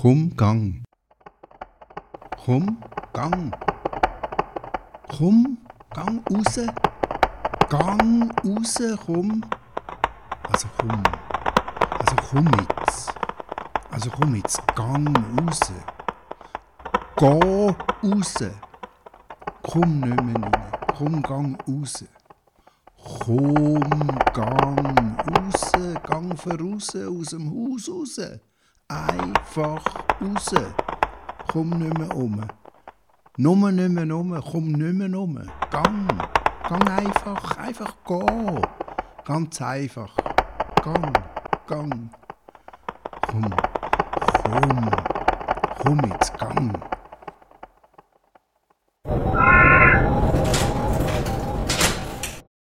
Komm, gang. Komm, gang. Komm, gang raus. Gang raus, komm. Also komm. Also komm jetzt. Also komm jetzt, gang raus. Geh raus. Komm nicht mehr rein. Komm, gang raus. Komm, gang raus. Gang voraus, aus dem Haus raus. Einfach raus. Komm nicht mehr um. Nur nicht mehr um. Komm nicht mehr um. Gang. Gang einfach. Einfach gehen. Ganz einfach. Gang. Gang. Komm. Komm. Komm jetzt, gang.